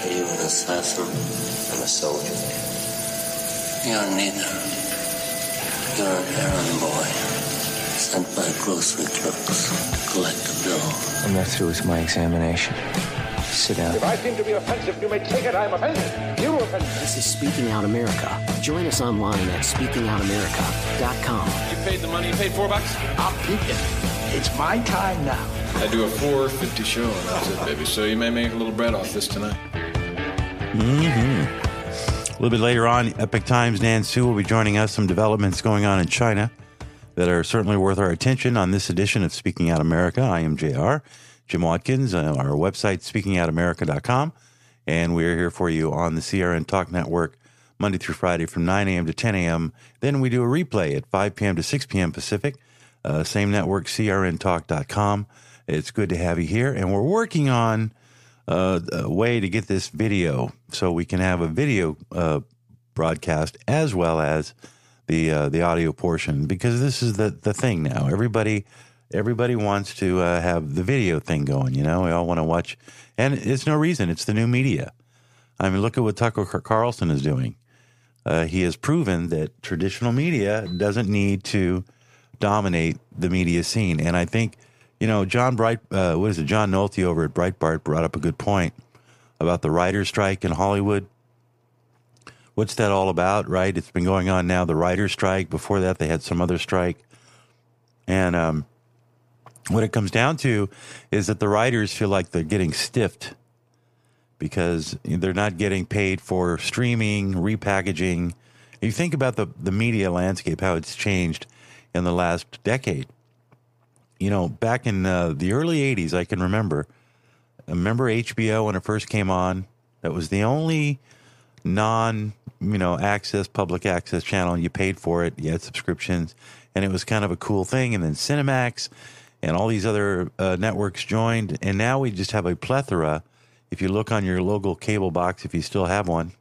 Are you an assassin? I'm a soldier. You're neither. You're an errand boy. Sent by grocery clerks. to Collect a bill. I'm not through with my examination. Sit down. If I seem to be offensive, you may take it I'm offended. You offended. This is Speaking Out America. Join us online at speakingoutamerica.com. You paid the money. You paid four bucks. I'm it. It's my time now. I do a four fifty show, and that's it, baby. So you may make a little bread off this tonight. A little bit later on, Epoch Times Nan Su will be joining us. Some developments going on in China that are certainly worth our attention on this edition of Speaking Out America. I am JR. Jim Watkins, uh, our website, speakingoutamerica.com. And we're here for you on the CRN Talk Network Monday through Friday from 9 a.m. to 10 a.m. Then we do a replay at 5 p.m. to 6 p.m. Pacific. Uh, same network, crntalk.com. It's good to have you here. And we're working on uh, a way to get this video so we can have a video uh, broadcast as well as the uh, the audio portion because this is the the thing now. Everybody everybody wants to uh, have the video thing going. You know, we all want to watch, and it's no reason. It's the new media. I mean, look at what Tucker Carlson is doing. Uh, he has proven that traditional media doesn't need to dominate the media scene, and I think you know John Bright, uh, what is it? John Nolte over at Breitbart brought up a good point about the writer's strike in Hollywood. What's that all about, right? It's been going on now. The writer's strike. Before that, they had some other strike, and um, what it comes down to is that the writers feel like they're getting stiffed because they're not getting paid for streaming, repackaging. You think about the, the media landscape, how it's changed in the last decade. You know, back in uh, the early 80s, I can remember. Remember HBO when it first came on? That was the only non, you know, access, public access channel. You paid for it, you had subscriptions, and it was kind of a cool thing. And then Cinemax and all these other uh, networks joined, and now we just have a plethora. If you look on your local cable box, if you still have one,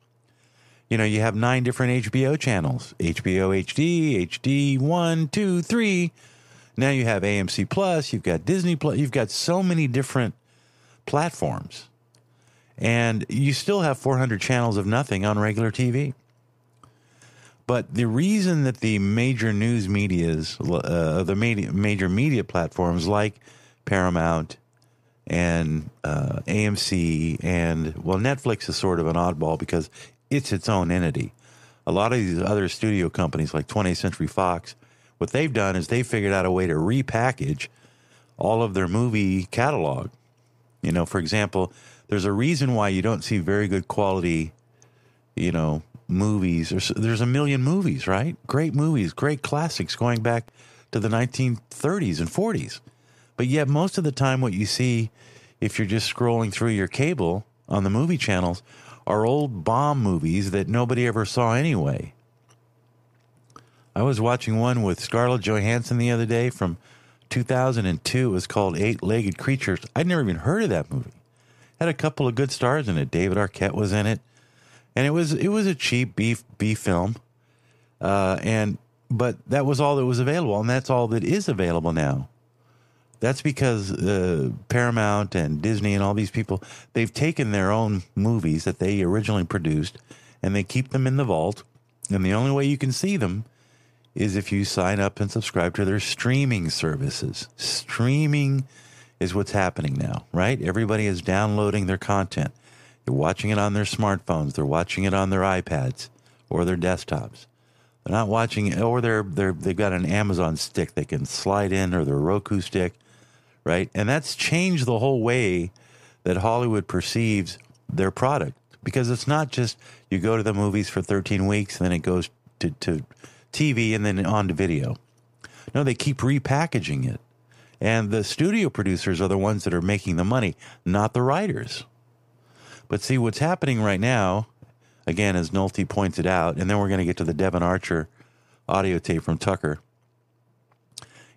you know you have nine different HBO channels: HBO HD, HD one, two, three. Now you have AMC Plus. You've got Disney Plus. You've got so many different platforms, and you still have 400 channels of nothing on regular TV. But the reason that the major news medias, uh, the media, major media platforms like Paramount and uh, AMC and well, Netflix is sort of an oddball because it's its own entity. A lot of these other studio companies like 20th Century Fox, what they've done is they figured out a way to repackage all of their movie catalog. You know, for example, there's a reason why you don't see very good quality, you know, movies. There's there's a million movies, right? Great movies, great classics going back to the 1930s and 40s. But yet, most of the time, what you see, if you're just scrolling through your cable on the movie channels, are old bomb movies that nobody ever saw anyway. I was watching one with Scarlett Johansson the other day from 2002. It was called Eight Legged Creatures. I'd never even heard of that movie. Had a couple of good stars in it. David Arquette was in it and it was it was a cheap beef beef film, uh, and but that was all that was available, and that's all that is available now. That's because uh, Paramount and Disney and all these people they've taken their own movies that they originally produced, and they keep them in the vault, and the only way you can see them is if you sign up and subscribe to their streaming services. Streaming is what's happening now, right? Everybody is downloading their content. They're watching it on their smartphones. They're watching it on their iPads or their desktops. They're not watching or they're, they're, they've got an Amazon stick they can slide in or their Roku stick, right? And that's changed the whole way that Hollywood perceives their product because it's not just you go to the movies for 13 weeks and then it goes to, to TV and then on to video. No, they keep repackaging it. And the studio producers are the ones that are making the money, not the writers. But see, what's happening right now, again, as Nolte pointed out, and then we're going to get to the Devon Archer audio tape from Tucker,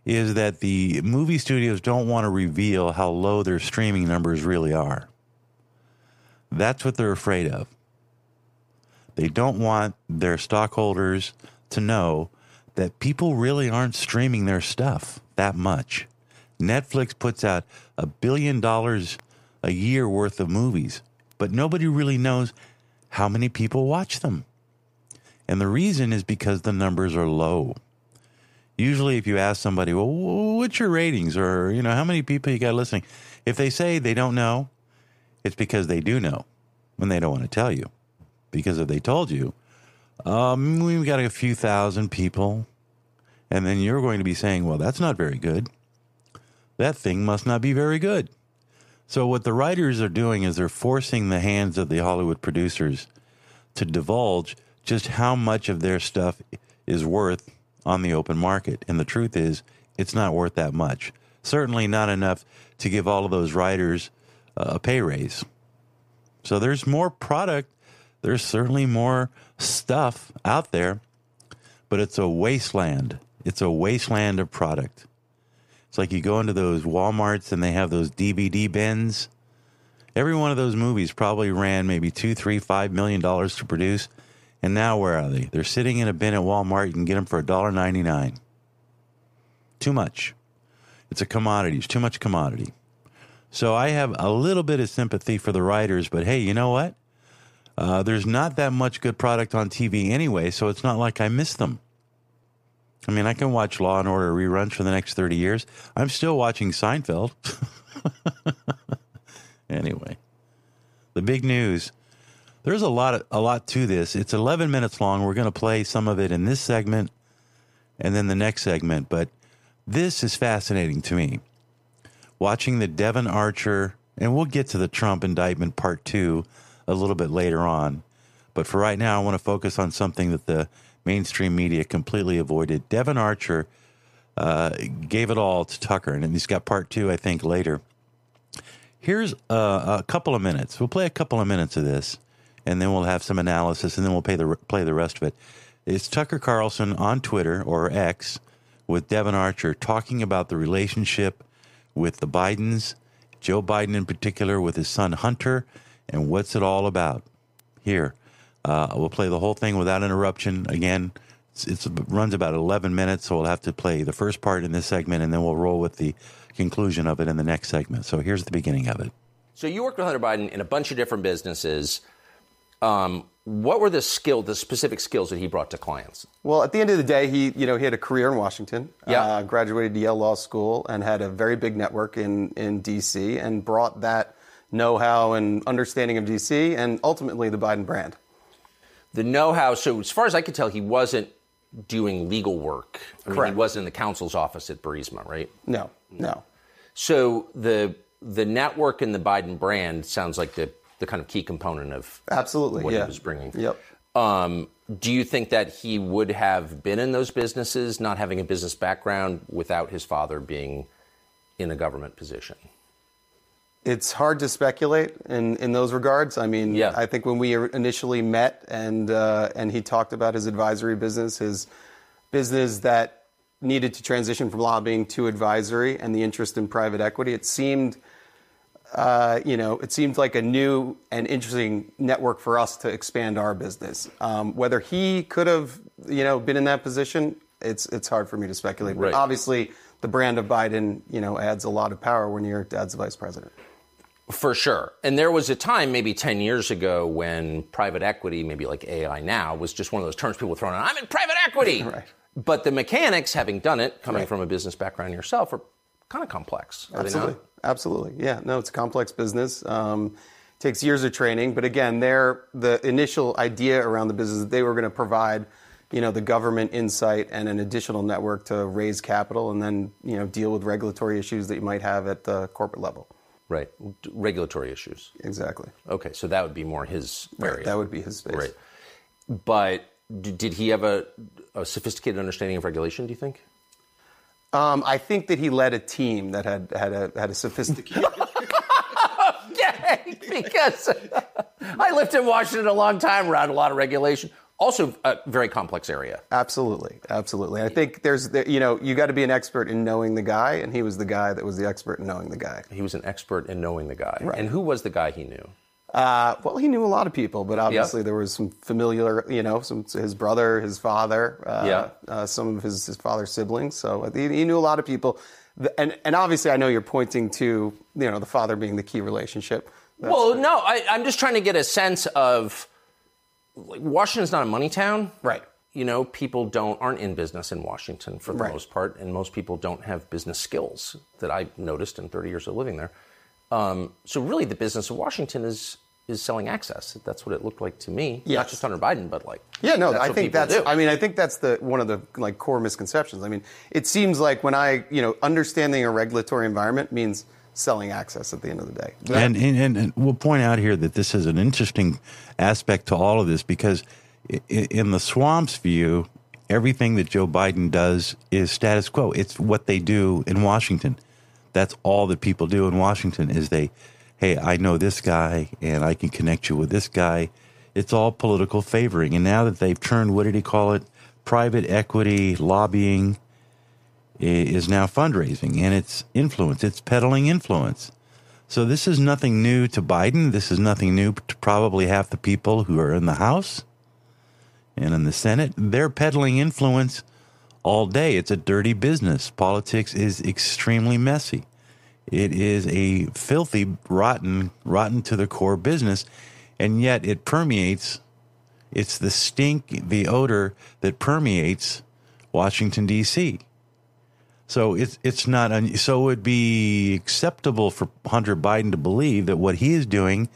is that the movie studios don't want to reveal how low their streaming numbers really are. That's what they're afraid of. They don't want their stockholders to know that people really aren't streaming their stuff that much. Netflix puts out a billion dollars a year worth of movies but nobody really knows how many people watch them. And the reason is because the numbers are low. Usually, if you ask somebody, well, what's your ratings or, you know, how many people you got listening? If they say they don't know, it's because they do know and they don't want to tell you. Because if they told you, um, we've got a few thousand people, and then you're going to be saying, well, that's not very good. That thing must not be very good. So, what the writers are doing is they're forcing the hands of the Hollywood producers to divulge just how much of their stuff is worth on the open market. And the truth is, it's not worth that much. Certainly not enough to give all of those writers a pay raise. So, there's more product, there's certainly more stuff out there, but it's a wasteland. It's a wasteland of product. It's like you go into those Walmarts and they have those DVD bins. Every one of those movies probably ran maybe two, three, five million dollars to produce. And now where are they? They're sitting in a bin at Walmart. You can get them for $1.99. Too much. It's a commodity. It's too much commodity. So I have a little bit of sympathy for the writers, but hey, you know what? Uh, there's not that much good product on TV anyway, so it's not like I miss them. I mean, I can watch Law and Order reruns for the next 30 years. I'm still watching Seinfeld. anyway, the big news. There's a lot of, a lot to this. It's 11 minutes long. We're going to play some of it in this segment and then the next segment, but this is fascinating to me. Watching the Devon Archer, and we'll get to the Trump indictment part 2 a little bit later on. But for right now, I want to focus on something that the mainstream media completely avoided. Devon Archer uh, gave it all to Tucker, and he's got part two, I think, later. Here's uh, a couple of minutes. We'll play a couple of minutes of this, and then we'll have some analysis, and then we'll play the play the rest of it. It's Tucker Carlson on Twitter or X with Devon Archer talking about the relationship with the Bidens, Joe Biden in particular, with his son Hunter, and what's it all about. Here, uh, we'll play the whole thing without interruption. Again, it's, it's, it runs about 11 minutes, so we'll have to play the first part in this segment, and then we'll roll with the conclusion of it in the next segment. So here's the beginning of it. So you worked with Hunter Biden in a bunch of different businesses. Um, what were the skill, the specific skills that he brought to clients? Well, at the end of the day, he you know he had a career in Washington. Yeah. Uh, graduated Yale Law School and had a very big network in in D.C. and brought that know-how and understanding of D.C. and ultimately the Biden brand. The know-how. So as far as I could tell, he wasn't doing legal work. I mean, Correct. he wasn't in the counsel's office at Burisma, right? No, no. So the the network and the Biden brand sounds like the the kind of key component of Absolutely, what yeah. he was bringing. Yep. Um, do you think that he would have been in those businesses, not having a business background, without his father being in a government position? It's hard to speculate in, in those regards. I mean, Yeah. I think when we initially met and uh, and he talked about his advisory business, his business that needed to transition from lobbying to advisory, and the interest in private equity, it seemed, uh, you know, it seemed like a new and interesting network for us to expand our business. Um, whether he could have, you know, been in that position, it's it's hard for me to speculate. Right. But obviously, the brand of Biden, you know, adds a lot of power when your dad's the vice president. For sure. And there was a time, maybe 10 years ago, when private equity, maybe like AI now, was just one of those terms people were throwing out. I'm in private equity. Right. But the mechanics, having done it, coming Right. from a business background yourself, are kind of complex. Absolutely. Absolutely. Yeah. No, it's a complex business. Um, takes years of training, but again, their the initial idea around the business that they were going to provide, you know, the government insight and an additional network to raise capital and then you know deal with regulatory issues that you might have at the corporate level. Right. Regulatory issues. Exactly. Okay, so that would be more his area. Right. That would be his space. Right. But did he have a, a sophisticated understanding of regulation, do you think? Um, I think that he led a team that had had a had a sophisticated. Yay! Because I lived in Washington a long time around a lot of regulation. Also, a very complex area. Absolutely, absolutely. I think there's, you know, you got to be an expert in knowing the guy, and he was the guy that was the expert in knowing the guy. He was an expert in knowing the guy. Right. And who was the guy he knew? Uh, well, he knew a lot of people, but obviously there was some familiar, you know, some his brother, his father, uh, Yeah. uh, some of his, his father's siblings. So he, he knew a lot of people, and and obviously I know you're pointing to you know the father being the key relationship. well, no, I, I'm just trying to get a sense of like Washington's not a money town, Right. You know, people don't aren't in business in Washington for the Right. most part, and most people don't have business skills that I've noticed in 30 years of living there. Um, so really, the business of Washington is is selling access. That's what it looked like to me. Not just Hunter Biden, but like Yeah, no, I think that's. do. I mean, I think that's the one of the like core misconceptions. I mean, it seems like when I, you know, understanding a regulatory environment means selling access at the end of the day. And, and, and we'll point out here that this is an interesting aspect to all of this because in the swamp's view, everything that Joe Biden does is status quo. It's what they do in Washington. That's all that people do in Washington is they, hey, I know this guy and I can connect you with this guy. It's all political favoring. And now that they've turned, what did he call it? Private equity lobbying is now fundraising and it's influence. It's peddling influence. So this is nothing new to Biden. This is nothing new to probably half the people who are in the House and in the Senate. They're peddling influence all day. It's a dirty business. Politics is extremely messy. It is a filthy, rotten, rotten to the core business, and yet it permeates. It's the stink, the odor that permeates Washington D.C. So it's it's not un- so it would be acceptable for Hunter Biden to believe that what he is doing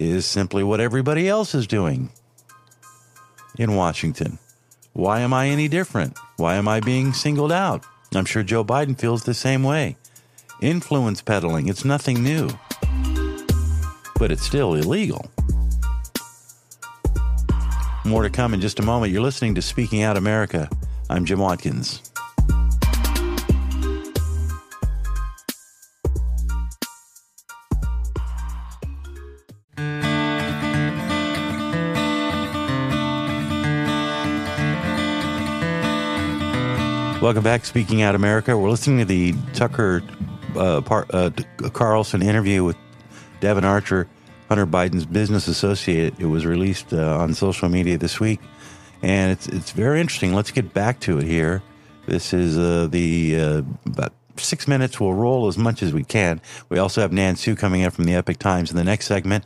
is simply what everybody else is doing in Washington. Why am I any different? Why am I being singled out? I'm sure Joe Biden feels the same way. Influence peddling, it's nothing new. But it's still illegal. More to come in just a moment. You're listening to Speaking Out America. I'm Jim Watkins. Welcome back, Speaking Out America. We're listening to the Tucker uh, par, uh, Carlson interview with Devon Archer, Hunter Biden's business associate. It was released uh, on social media this week, and it's it's very interesting. Let's get back to it here. This is uh, the uh, about six minutes. We'll roll as much as we can. We also have Nan Su coming in from the Epoch Times in the next segment.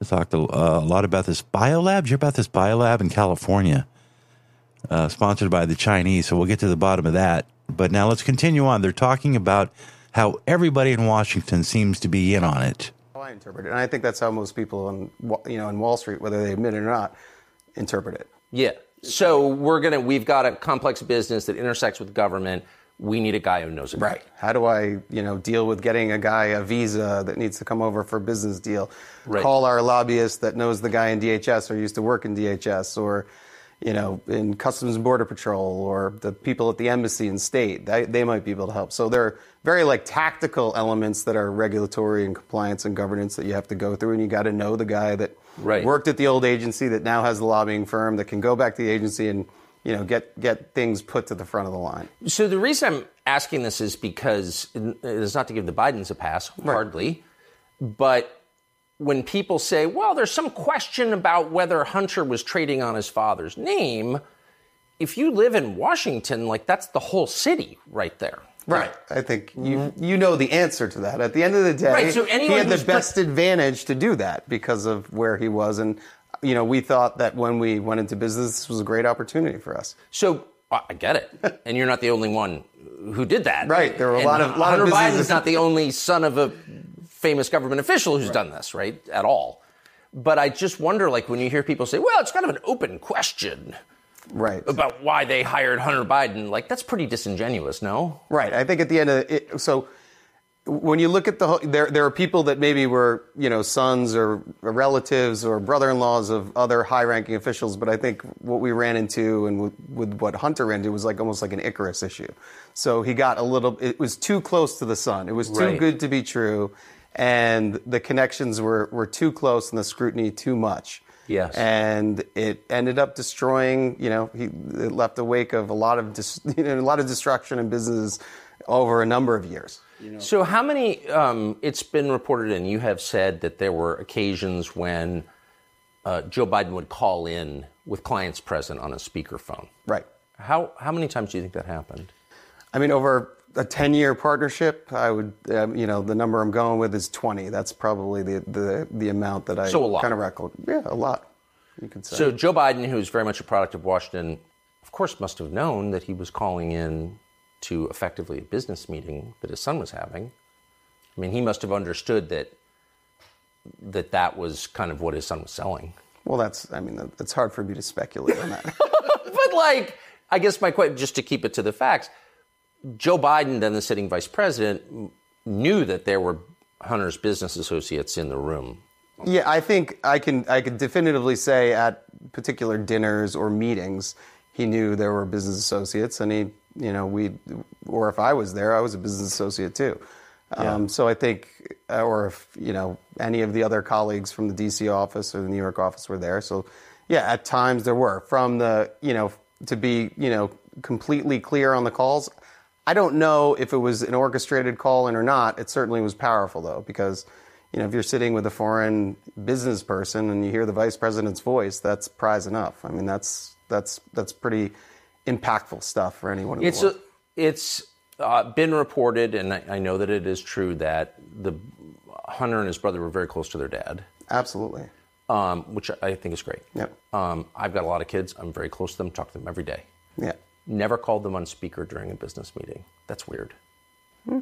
We talked a, uh, a lot about this biolab. Did you hear about this biolab in California? Uh, sponsored by the Chinese. So we'll get to the bottom of that. But now let's continue on. They're talking about how everybody in Washington seems to be in on it. How I interpret it, and I think that's how most people on, you know, in Wall Street, whether they admit it or not, interpret it. Yeah. So we're gonna we've got a complex business that intersects with government. We need a guy who knows it. Right. How do I, you know, deal with getting a guy a visa that needs to come over for a business deal? Right. Call our lobbyist that knows the guy in DHS or used to work in DHS or, you know, in Customs and Border Patrol or the people at the embassy and state. They, they might be able to help. So there are very like tactical elements that are regulatory and compliance and governance that you have to go through, and you got to know the guy that Right. worked at the old agency that now has the lobbying firm that can go back to the agency and you know get get things put to the front of the line. So the reason I'm asking this is because it is not to give the Bidens a pass, hardly, but when people say, "Well, there's some question about whether Hunter was trading on his father's name," if you live in Washington, like that's the whole city right there. Right. I think you you know the answer to that. At the end of the day, Right, so he had the who's best advantage to do that because of where he was, and you know we thought that when we went into business, this was a great opportunity for us. So I I get it, and you're not the only one who did that. Right, there were a And lot of- lot of Hunter Biden's not the only son of a famous government official who's done this, right? At all. But I just wonder, like, when you hear people say, "Well, it's kind of an open question Right. about why they hired Hunter Biden," like that's pretty disingenuous, no? Right. I think at the end of it, so when you look at the whole, there there are people that maybe were you know sons or relatives or brother-in-laws of other high-ranking officials, but I think what we ran into and with, with what Hunter ran into was like almost like an Icarus issue. So he got a little. It was too close to the sun. It was too Right. good to be true, and the connections were were too close and the scrutiny too much. Yes. And it ended up destroying. You know, he it left a wake of a lot of dis, you know, a lot of destruction in business over a number of years. So, how many? Um, it's been reported, and you have said that there were occasions when uh, Joe Biden would call in with clients present on a speakerphone. Right. How how many times do you think that happened? I mean, over a 10 year partnership, I would, um, you know, the number I'm going with is 20. That's probably the, the, the amount that I So a lot. kind of reckon. Yeah, a lot, you could say. So Joe Biden, who is very much a product of Washington, of course, must have known that he was calling in to effectively a business meeting that his son was having. I mean, he must have understood that that that was kind of what his son was selling. well, that's, I mean, it's hard for me to speculate on that. But like, I guess my question, just to keep it to the facts, Joe Biden, then the sitting vice president, knew that there were Hunter's business associates in the room. Yeah, I think I can I can definitively say at particular dinners or meetings, he knew there were business associates, and he, you know, we, or if I was there, I was a business associate too. Um, so I think, uh, or if you know any of the other colleagues from the D.C. office or the New York office were there. So, yeah, at times there were from the you know to be you know completely clear on the calls. I don't know if it was an orchestrated call in or not. It certainly was powerful though, because you know if you're sitting with a foreign business person and you hear the vice president's voice, that's prize enough. I mean, that's that's that's pretty impactful stuff for anyone. In It's the a, it's uh, been reported, and I, I know that it is true that the Hunter and his brother were very close to their dad, absolutely. um, which I think is great. Yep. Um, I've got a lot of kids. I'm very close to them. Talk to them every day. Yeah. Never called them on speaker during a business meeting. That's weird. Hmm.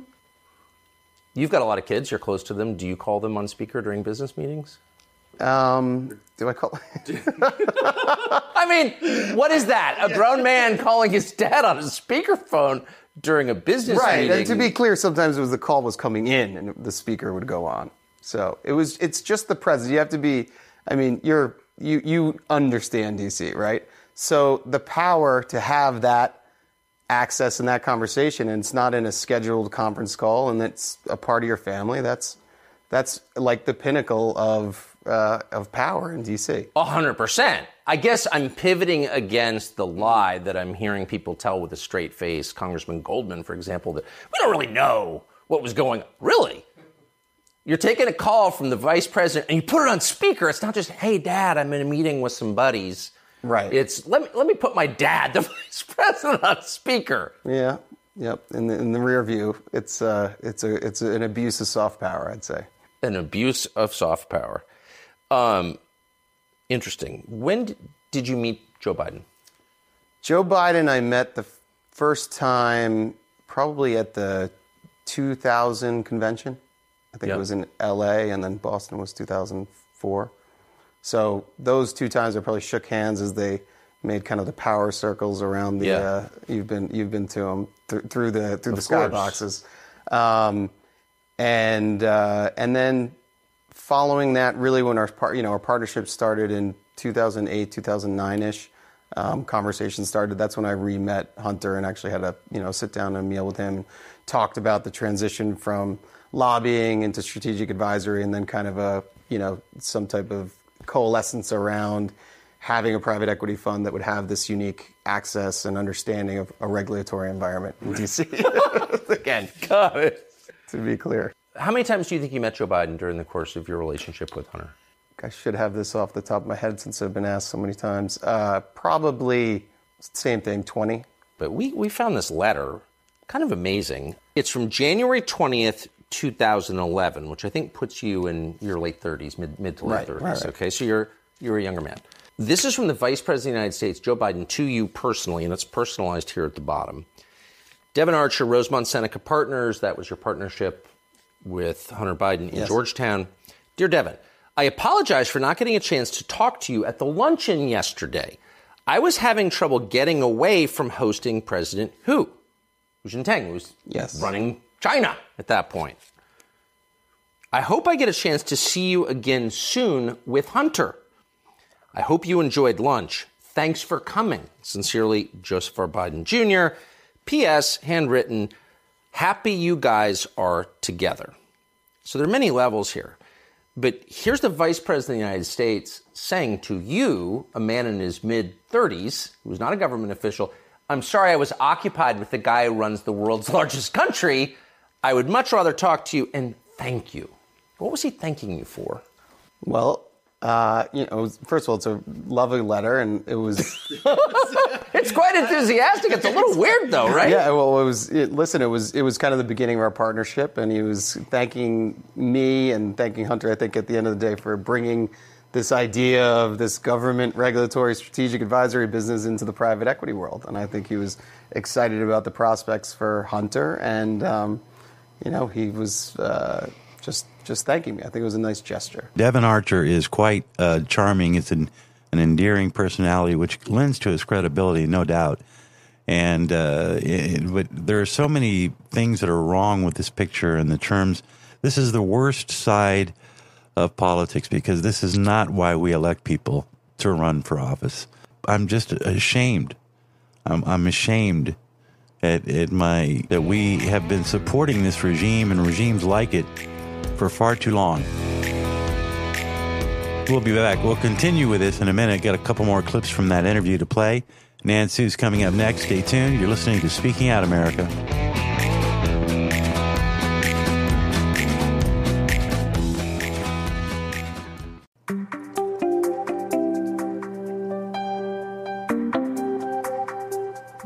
You've got a lot of kids. You're close to them. Do you call them on speaker during business meetings? Um, do I call? I mean, what is that? A grown man calling his dad on a speakerphone during a business right. meeting? Right. And to be clear, sometimes it was the call was coming in and the speaker would go on. So it was. It's just the presence. You have to be. I mean, you're you you understand DC, right? So the power to have that access in that conversation, and it's not in a scheduled conference call, and it's a part of your family. That's that's like the pinnacle of uh, of power in DC. A hundred percent. I guess I'm pivoting against the lie that I'm hearing people tell with a straight face. Congressman Goldman, for example, that we don't really know what was going on. Really? You're taking a call from the vice president and you put it on speaker. It's not just, hey, dad, I'm in a meeting with some buddies. Right. It's let me let me put my dad, the vice president, on speaker. Yeah. Yep. In the, in the rear view, it's uh, it's a it's an abuse of soft power, I'd say. An abuse of soft power. Um, interesting. When d- did you meet Joe Biden? Joe Biden, I met the first time probably at the 2000 convention. I think Yeah. it was in L.A. and then Boston was 2004. So those two times I probably shook hands as they made kind of the power circles around the. Yeah. Uh, you've been you've been to them th- through the through the course. skyboxes, um, and uh, and then following that, really when our par- you know our partnership started in 2008, 2009 ish, um, conversation started. That's when I re-met Hunter and actually had a you know sit down and meal with him, talked about the transition from lobbying into strategic advisory, and then kind of a you know some type of coalescence around having a private equity fund that would have this unique access and understanding of a regulatory environment in DC. Again, Got it. to be clear. How many times do you think you met Joe Biden during the course of your relationship with Hunter? I should have this off the top of my head since I've been asked so many times. Uh, probably same thing, 20. But we, we found this letter kind of amazing. It's from January 20th, 2011, which I think puts you in your late 30s, mid, mid to late Right, 30s. right. Okay, so you're, you're a younger man. This is from the Vice President of the United States, Joe Biden, to you personally, and it's personalized here at the bottom. Devon Archer, Rosemont Seneca Partners, that was your partnership with Hunter Biden in Yes. Georgetown. Dear Devin, I apologize for not getting a chance to talk to you at the luncheon yesterday. I was having trouble getting away from hosting President Hu. Hu Jintao who was Yes. running China at that point. I hope I get a chance to see you again soon with Hunter. I hope you enjoyed lunch. Thanks for coming. Sincerely, Joseph R. Biden Jr. P.S. Handwritten, happy you guys are together. So there are many levels here. But here's the Vice President of the United States saying to you, a man in his mid 30s, who's not a government official, I'm sorry I was occupied with the guy who runs the world's largest country. I would much rather talk to you and thank you. What was he thanking you for? Well, Uh, you know, first of all, it's a lovely letter, and it was. it's quite enthusiastic. It's a little weird, though, right? Yeah. Well, it was. It, listen, it was. It was kind of the beginning of our partnership, and he was thanking me and thanking Hunter. I think at the end of the day for bringing this idea of this government regulatory strategic advisory business into the private equity world, and I think he was excited about the prospects for Hunter, and um, you know, he was. Uh, just just thanking me. I think it was a nice gesture. Devon Archer is quite uh, charming. It's an, an endearing personality, which lends to his credibility, no doubt. And uh, it, but there are so many things that are wrong with this picture and the terms. This is the worst side of politics because this is not why we elect people to run for office. I'm just ashamed. I'm, I'm ashamed at, at my that we have been supporting this regime and regimes like it for far too long. We'll be back. We'll continue with this in a minute. Got a couple more clips from that interview to play. Nan Su's coming up next. Stay tuned. You're listening to Speaking Out America.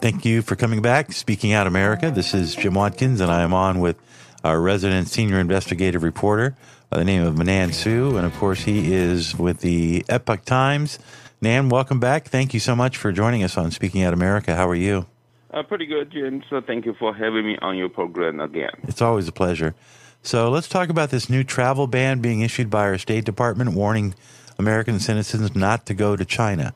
Thank you for coming back. Speaking Out America. This is Jim Watkins, and I am on with our resident senior investigative reporter by the name of Nan Su. And of course, he is with the Epoch Times. Nan, welcome back. Thank you so much for joining us on Speaking Out America. How are you? Uh, pretty good, Jim. So thank you for having me on your program again. It's always a pleasure. So let's talk about this new travel ban being issued by our State Department warning American citizens not to go to China.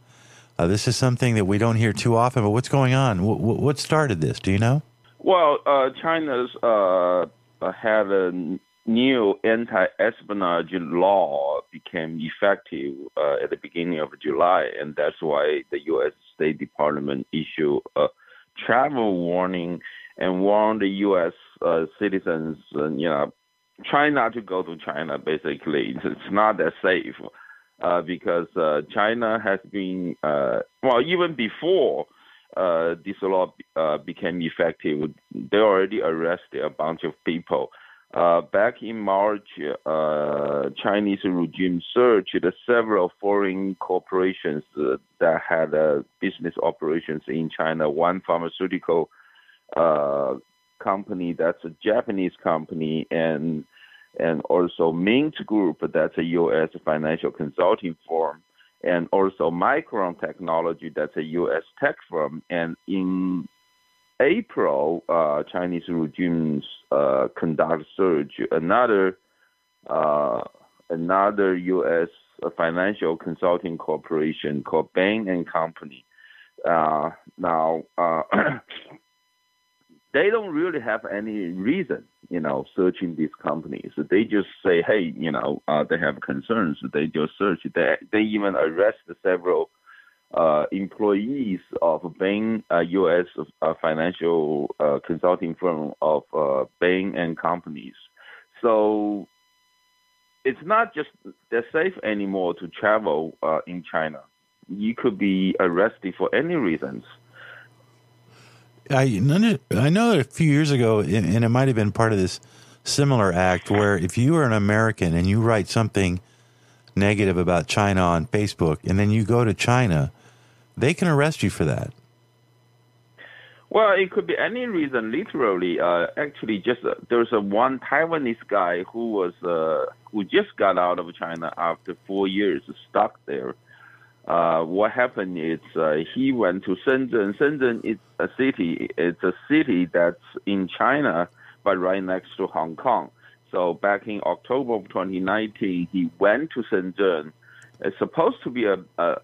Uh, this is something that we don't hear too often, but what's going on? What, what started this? Do you know? Well, uh, China's uh, had a new anti-espionage law became effective uh, at the beginning of July, and that's why the U.S. State Department issued a travel warning and warned the U.S. Uh, citizens, uh, you know, try not to go to China. Basically, it's not that safe uh, because uh, China has been well even before uh, this law uh, became effective, they already arrested a bunch of people. Uh, back in March, uh, Chinese regime searched several foreign corporations uh, that had uh, business operations in China. One pharmaceutical company that's a Japanese company, and and also Mintz Group, that's a U.S. financial consulting firm and also Micron Technology, that's a U.S. tech firm. And in April, uh, Chinese regimes uh, conduct search another uh, another U.S. financial consulting corporation called Bain and Company. Uh, now, uh, they don't really have any reason, you know, searching these companies. They just say, hey, you know, uh, they have concerns. They just search. They they even arrest several uh, employees of Bain, uh, U.S. Uh, financial uh, consulting firm of uh, Bain and companies. So it's not just they're safe anymore to travel in China. You could be arrested for any reasons. I I know that a few years ago, and it might have been part of this similar act, where if you are an American and you write something negative about China on Facebook, and then you go to China, they can arrest you for that. Well, it could be any reason. Literally, uh, actually, just uh, there's a one Taiwanese guy who was uh, who just got out of China after four years stuck there uh, what happened is uh, he went to Shenzhen. Shenzhen is a city. It's a city that's in China, but right next to Hong Kong. So back in October of 2019, he went to Shenzhen. It's supposed to be a a,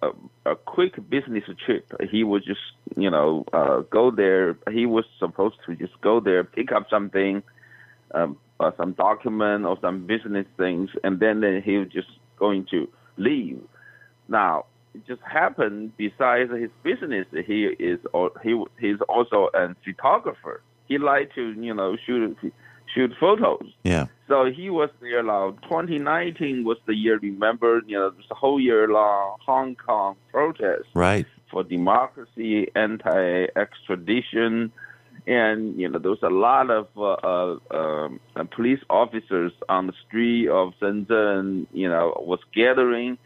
a quick business trip. He would just you know uh, go there. He was supposed to just go there, pick up something, um, uh, some document or some business things, and then, then he was just going to leave. Now just happened. Besides his business, he is he he's also a photographer. He liked to you know shoot shoot photos. Yeah. So he was there. Like 2019 was the year. Remember, you know, the whole year long Hong Kong protest. Right. For democracy, anti-extradition, and you know, there was a lot of uh, uh, um, police officers on the street of Shenzhen. You know, was gathering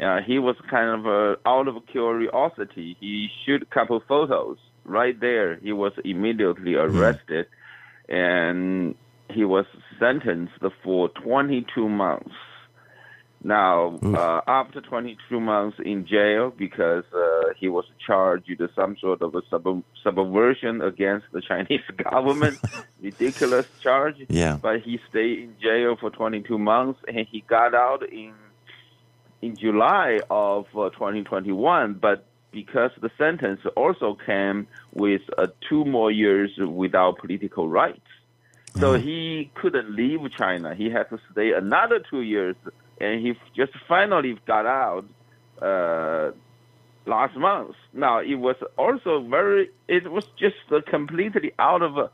uh, he was kind of uh, out of curiosity. He shoot a couple photos right there. He was immediately arrested, and he was sentenced for 22 months. Now, uh, after 22 months in jail, because uh, he was charged with some sort of a sub- subversion against the Chinese government, ridiculous charge. Yeah. But he stayed in jail for 22 months, and he got out in in July of uh, 2021. But because the sentence also came with uh, two more years without political rights, so he couldn't leave China. He had to stay another two years, and he just finally got out uh, last month. Now it was also very. It was just uh, completely out of uh,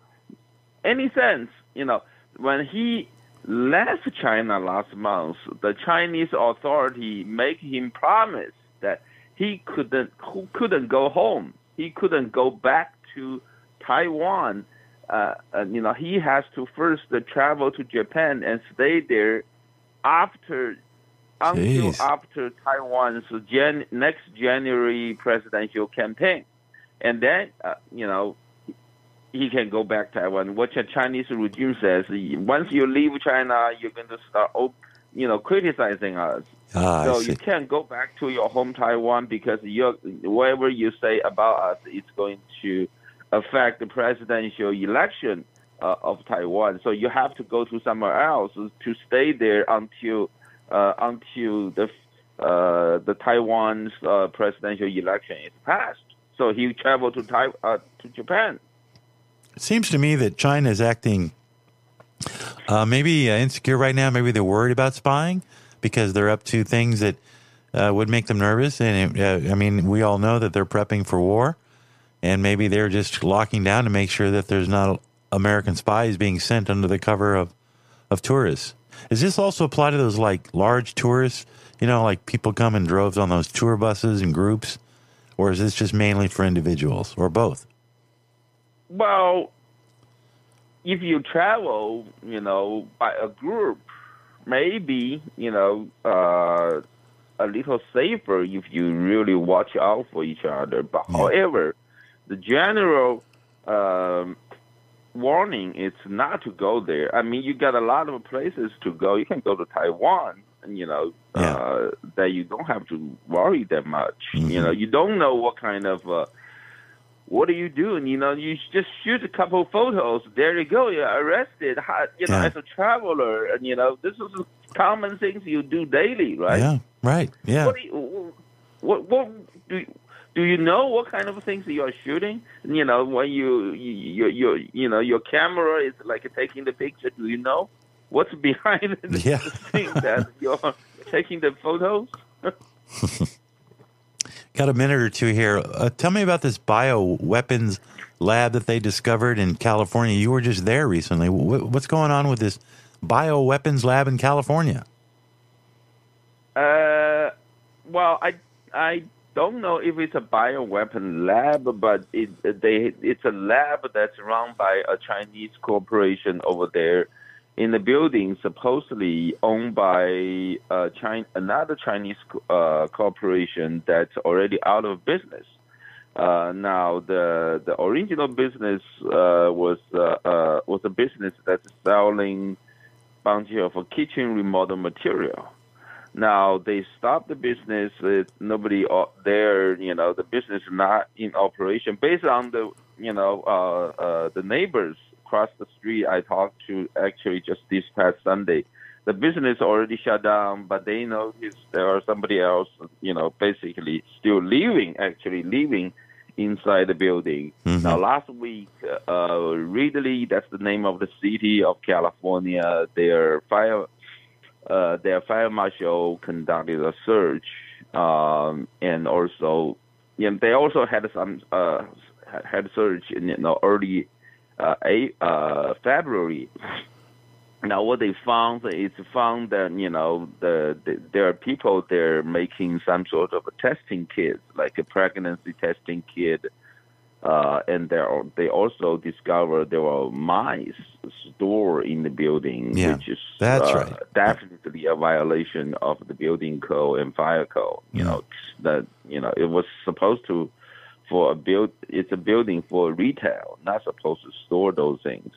any sense. You know, when he left China last month, the Chinese authority make him promise that he couldn't who couldn't go home. He couldn't go back to Taiwan. Uh, and, you know, he has to first travel to Japan and stay there after until Jeez. after Taiwan's Jan- next January presidential campaign, and then uh, you know he can go back to Taiwan. What the Chinese regime says, once you leave China, you're going to start, you know, criticizing us. Ah, so you can't go back to your home Taiwan because you're, whatever you say about us, it's going to affect the presidential election uh, of Taiwan. So you have to go to somewhere else to stay there until uh, until the uh, the Taiwan's uh, presidential election is passed. So he traveled to Tai- uh, to Japan. It seems to me that China is acting uh, maybe uh, insecure right now. Maybe they're worried about spying because they're up to things that uh, would make them nervous. And uh, I mean, we all know that they're prepping for war, and maybe they're just locking down to make sure that there's not American spies being sent under the cover of of tourists. Does this also apply to those like large tourists? You know, like people come in droves on those tour buses and groups, or is this just mainly for individuals, or both? Well, if you travel, you know, by a group, maybe you know uh, a little safer if you really watch out for each other. But however, the general um, warning is not to go there. I mean, you got a lot of places to go. You can go to Taiwan, and you know uh, that you don't have to worry that much. You know, you don't know what kind of uh, what are you doing? You know, you just shoot a couple photos. There you go. You're arrested. How- You know, Yeah. as a traveler, and you know, this is common things you do daily, right? Yeah, right. Yeah. What do you, what what do you, do you know what kind of things you are shooting? You know, when you you you you know your camera is like taking the picture. Do you know what's behind the Yeah. thing that you're taking the photos? Got a minute or two here. Uh, tell me about this bioweapons lab that they discovered in California. You were just there recently. Wh- What's going on with this bioweapons lab in California? Uh, well, I I don't know if it's a bioweapon lab, but it they it's a lab that's run by a Chinese corporation over there in the building, supposedly owned by uh, China, another Chinese uh, corporation that's already out of business. Uh, now, the the original business uh, was uh, was a business that's selling bunch of a kitchen remodel material. Now they stopped the business. Nobody there. You know, the business not in operation. Based on the you know the neighbors across the street, I talked to actually just this past Sunday. The business already shut down, but they noticed there are somebody else. You know, basically still living, actually living inside the building. Now, last week, uh, Reedley, that's the name of the city of California, their fire, uh, their fire marshal conducted a search, um, and also, you know, they also had some uh, had search in you know early uh, eight, uh, February. Now, what they found is found that you know the, the there are people there making some sort of a testing kit, like a pregnancy testing kit, Uh, and there are, they also discovered there were mice stored in the building, Yeah, which is that's uh, right. definitely a violation of the building code and fire code. You know that you know it was supposed to for a build. It's a building for retail, not supposed to store those things.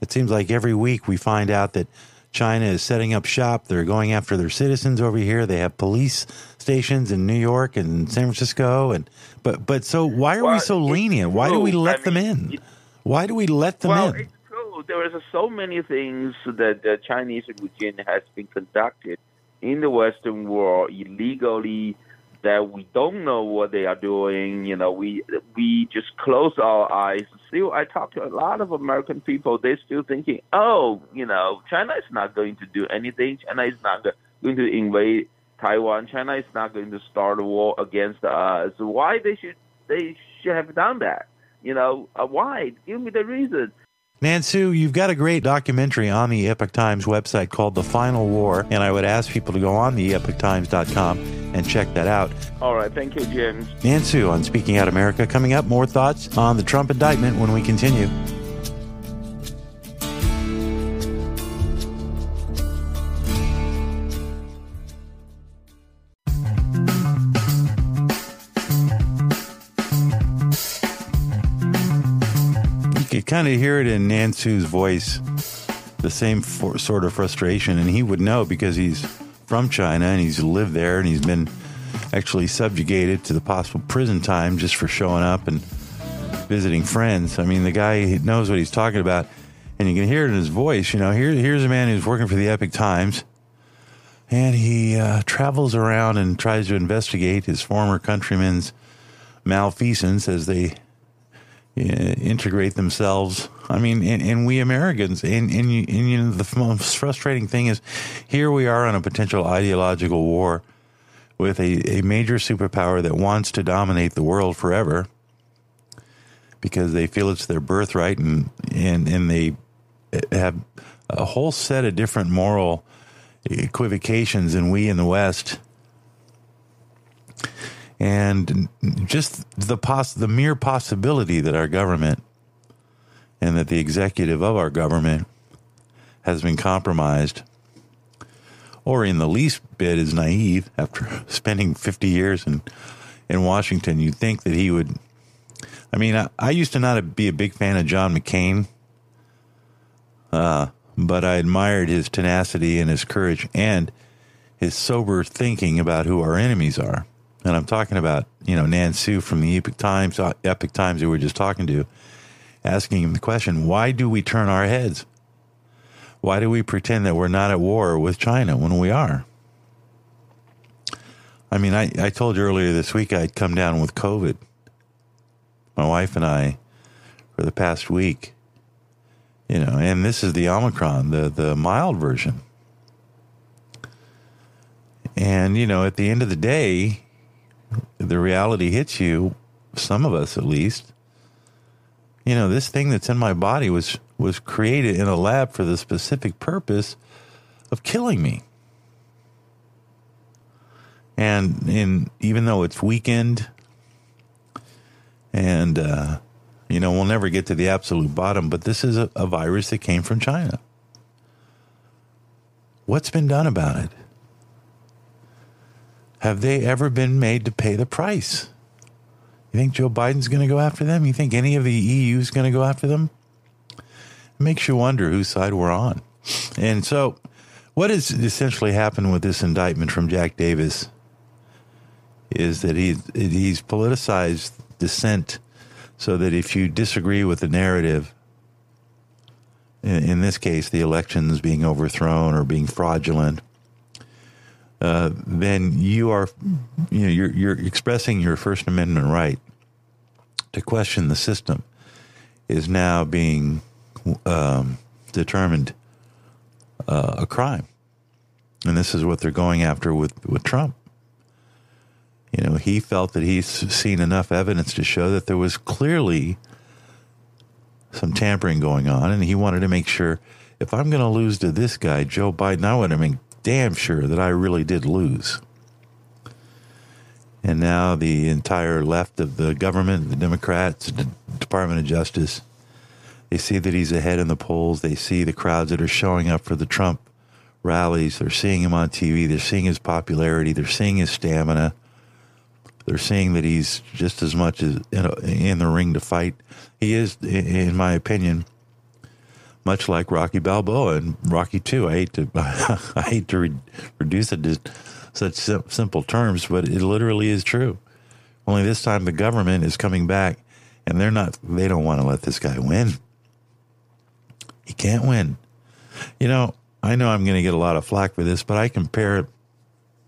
It seems like every week we find out that China is setting up shop. They're going after their citizens over here. They have police stations in New York and San Francisco. And but but so why are we so lenient? Why do we let I them mean, in? it- Why do we let them well, in? There is so many things that the Chinese regime has been conducted in the Western world illegally that we don't know what they are doing. You know, we we just close our eyes. Still, I talk to a lot of American people. They're still thinking, oh, you know, China is not going to do anything. China is not going to invade Taiwan. China is not going to start a war against us. Why they should they should have done that? You know, uh, why? Give me the reason. Nan Su, you've got a great documentary on the Epoch Times website called The Final War, and I would ask people to go on the epochtimes.com and check that out. All right, thank you, James. Nan Su on Speaking Out America. Coming up, more thoughts on the Trump indictment when we continue. Kind of hear it in Nan Su's voice, the same for, sort of frustration, and he would know because he's from China and he's lived there and he's been actually subjugated to the possible prison time just for showing up and visiting friends. I mean, the guy knows what he's talking about, and you can hear it in his voice. You know, here, here's a man who's working for the Epoch Times, and he uh, travels around and tries to investigate his former countrymen's malfeasance as they Uh, integrate themselves. I mean, and, and we Americans, and, and, and you know, the most frustrating thing is here we are on a potential ideological war with a, a major superpower that wants to dominate the world forever because they feel it's their birthright and, and, and they have a whole set of different moral equivocations than we in the West. And just the poss- the mere possibility that our government and that the executive of our government has been compromised or in the least bit is naive after spending 50 years in in Washington you'd think that he would I mean I, I used to not be a big fan of John McCain uh, but I admired his tenacity and his courage and his sober thinking about who our enemies are and I'm talking about you know Nan Su from the Epoch Times uh, Epoch Times that we were just talking to asking him the question why do we turn our heads why do we pretend that we're not at war with China when we are? I mean, I, I told you earlier this week I'd come down with COVID. My wife and I, for the past week, you know, and this is the Omicron, the, the mild version. And, you know, at the end of the day, the reality hits you, some of us at least. You know, this thing that's in my body was was created in a lab for the specific purpose of killing me. And in even though it's weakened, and uh, you know we'll never get to the absolute bottom, but this is a, a virus that came from China. What's been done about it? Have they ever been made to pay the price? You think Joe Biden's going to go after them? You think any of the EU is going to go after them? It makes you wonder whose side we're on. And so, what has essentially happened with this indictment from Jack Davis is that he's, he's politicized dissent so that if you disagree with the narrative, in, in this case, the elections being overthrown or being fraudulent, uh, then you are, you know, you're, you're expressing your First Amendment right to question the system is now being um, determined uh, a crime, and this is what they're going after with with Trump. You know, he felt that he's seen enough evidence to show that there was clearly some tampering going on, and he wanted to make sure if I'm going to lose to this guy, Joe Biden, I want to make damn sure that I really did lose. And now the entire left of the government, the Democrats, the Department of Justice, they see that he's ahead in the polls. They see the crowds that are showing up for the Trump rallies. They're seeing him on TV. They're seeing his popularity. They're seeing his stamina. They're seeing that he's just as much as in, a, in the ring to fight. He is, in my opinion, much like Rocky Balboa and Rocky Two. I hate to I hate to re- reduce it to such sim- simple terms, but it literally is true. Only this time the government is coming back, and they're not. They don't want to let this guy win. He can't win. You know, I know I'm going to get a lot of flack for this, but I compare it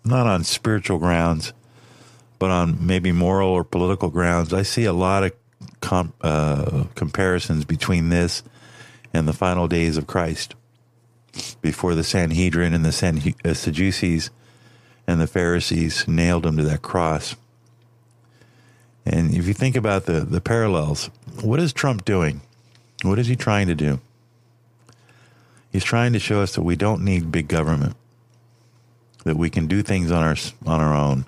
not on spiritual grounds, but on maybe moral or political grounds. I see a lot of com- uh, comparisons between this and the final days of Christ before the Sanhedrin and the uh, Sadducees and the Pharisees nailed him to that cross. And if you think about the, the parallels, what is Trump doing? What is he trying to do? He's trying to show us that we don't need big government, that we can do things on our on our own.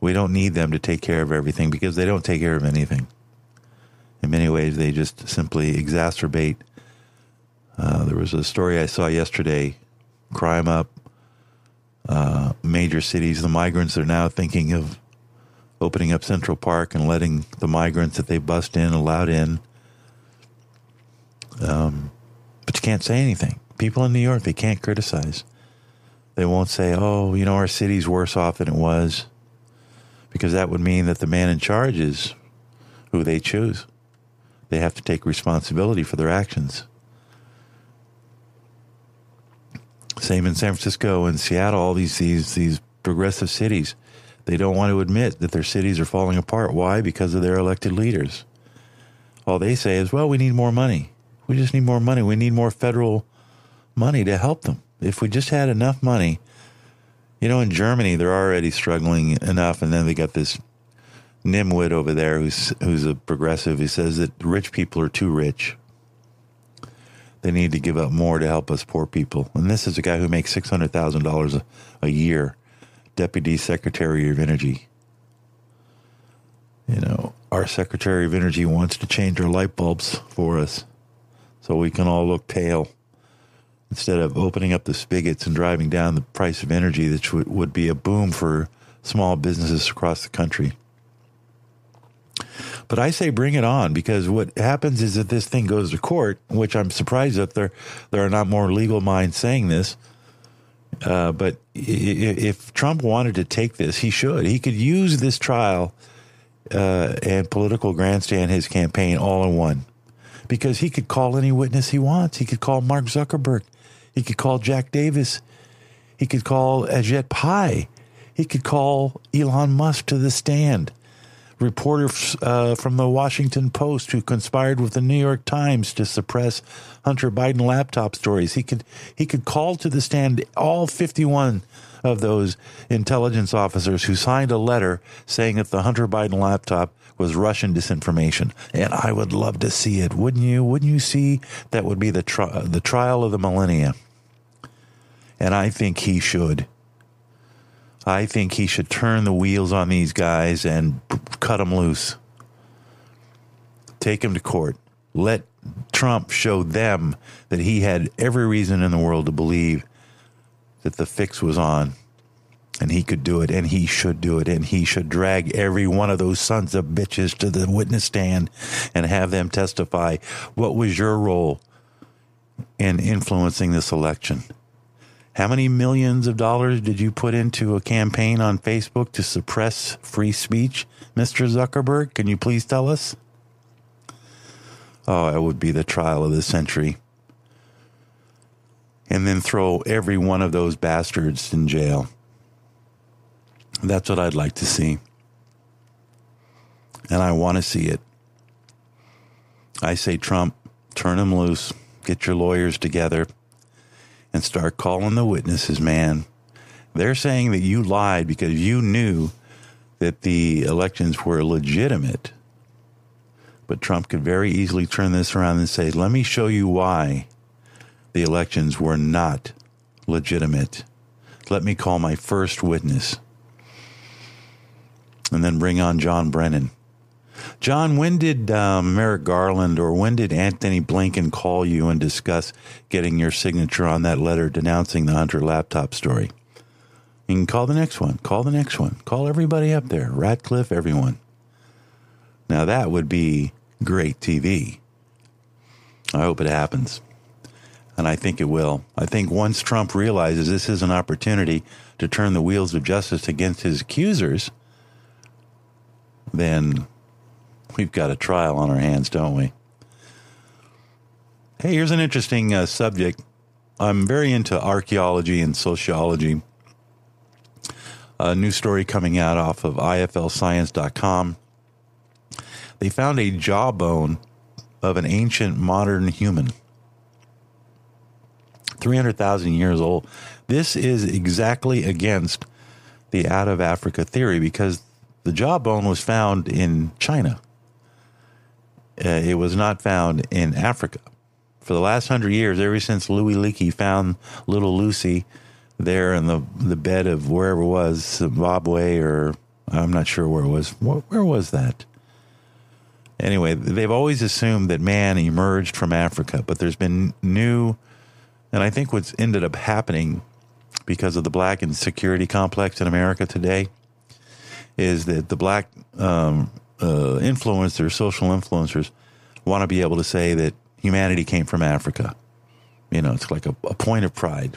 We don't need them to take care of everything because they don't take care of anything. In many ways, they just simply exacerbate. Uh, there was a story I saw yesterday: crime up, uh, major cities. The migrants are now thinking of opening up Central Park and letting the migrants that they bust in allowed in. Um, but you can't say anything. People in New York, they can't criticize. They won't say, oh, you know, our city's worse off than it was, because that would mean that the man in charge is who they choose. They have to take responsibility for their actions. Same in San Francisco and Seattle, all these, these, these progressive cities. They don't want to admit that their cities are falling apart. Why? Because of their elected leaders. All they say is, well, we need more money. We just need more money. We need more federal money to help them. If we just had enough money, you know, in Germany, they're already struggling enough, and then they got this nimwit over there who's who's a progressive. He says that rich people are too rich. They need to give up more to help us poor people. And this is a guy who makes six hundred thousand dollars a year, deputy secretary of energy. You know, our secretary of energy wants to change our light bulbs for us so we can all look pale instead of opening up the spigots and driving down the price of energy, would, would be a boom for small businesses across the country. But I say bring it on because what happens is that this thing goes to court, which I'm surprised that there there are not more legal minds saying this. Uh, but if Trump wanted to take this, he should. He could use this trial uh, and political grandstand his campaign all in one because he could call any witness he wants. He could call Mark Zuckerberg. He could call Jack Davis. He could call Ajit Pai. He could call Elon Musk to the stand. Reporter uh, from the Washington Post who conspired with the New York Times to suppress Hunter Biden laptop stories. He could he could call to the stand all 51 of those intelligence officers who signed a letter saying that the Hunter Biden laptop was Russian disinformation. And I would love to see it, wouldn't you? Wouldn't you see that would be the tri- the trial of the millennia? And I think he should. I think he should turn the wheels on these guys and cut them loose. Take them to court. Let Trump show them that he had every reason in the world to believe that the fix was on and he could do it and he should do it and he should drag every one of those sons of bitches to the witness stand and have them testify what was your role in influencing this election how many millions of dollars did you put into a campaign on Facebook to suppress free speech, Mr. Zuckerberg? Can you please tell us? Oh, it would be the trial of the century. And then throw every one of those bastards in jail. That's what I'd like to see. And I want to see it. I say, Trump, turn him loose, get your lawyers together and start calling the witnesses, man. They're saying that you lied because you knew that the elections were legitimate. But Trump could very easily turn this around and say, let me show you why the elections were not legitimate. Let me call my first witness. and then bring on John Brennan. John, when did um, Merrick Garland or when did Antony Blinken call you and discuss getting your signature on that letter denouncing the Hunter laptop story? You can call the next one. Call the next one. Call everybody up there. Ratcliffe, everyone. Now that would be great TV. I hope it happens. And I think it will. I think once Trump realizes this is an opportunity to turn the wheels of justice against his accusers, then we've got a trial on our hands, don't we? Hey, here's an interesting uh, subject. I'm very into archaeology and sociology. A new story coming out off of iflscience.com. They found a jawbone of an ancient modern human. 300,000 years old. This is exactly against the out of Africa theory because the jawbone was found in China. Uh, it was not found in Africa. For the last hundred years, ever since Louis Leakey found little Lucy there in the, the bed of wherever it was, Zimbabwe or I'm not sure where it was. Where, where was that? Anyway, they've always assumed that man emerged from Africa, but there's been new, and I think what's ended up happening because of the black insecurity complex in America today is that the black um, uh, influencers, social influencers, want to be able to say that humanity came from Africa. You know, it's like a, a point of pride.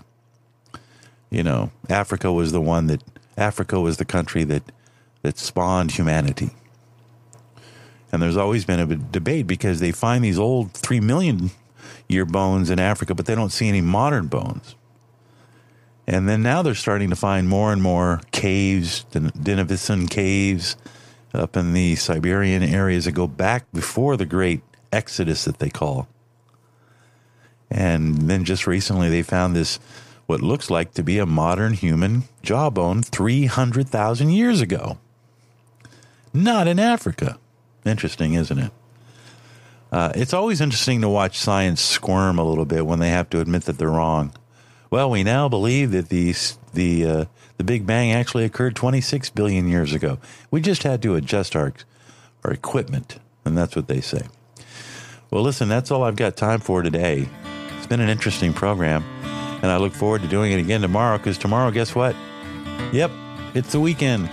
You know, Africa was the one that Africa was the country that that spawned humanity. And there's always been a debate because they find these old three million year bones in Africa, but they don't see any modern bones. And then now they're starting to find more and more caves, the Denisovan caves up in the Siberian areas that go back before the great exodus that they call. And then just recently they found this, what looks like to be a modern human jawbone 300,000 years ago. Not in Africa. Interesting, isn't it? Uh, it's always interesting to watch science squirm a little bit when they have to admit that they're wrong. Well, we now believe that the the uh, the Big Bang actually occurred 26 billion years ago. We just had to adjust our our equipment, and that's what they say. Well, listen, that's all I've got time for today. It's been an interesting program, and I look forward to doing it again tomorrow. Because tomorrow, guess what? Yep, it's the weekend.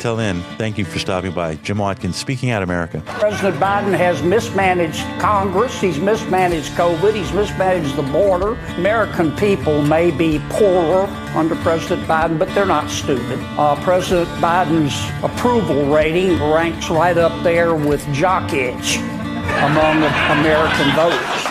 Till then, thank you for stopping by. Jim Watkins, Speaking Out America. President Biden has mismanaged Congress. He's mismanaged COVID. He's mismanaged the border. American people may be poorer under President Biden, but they're not stupid. Uh, President Biden's approval rating ranks right up there with jock itch among American voters.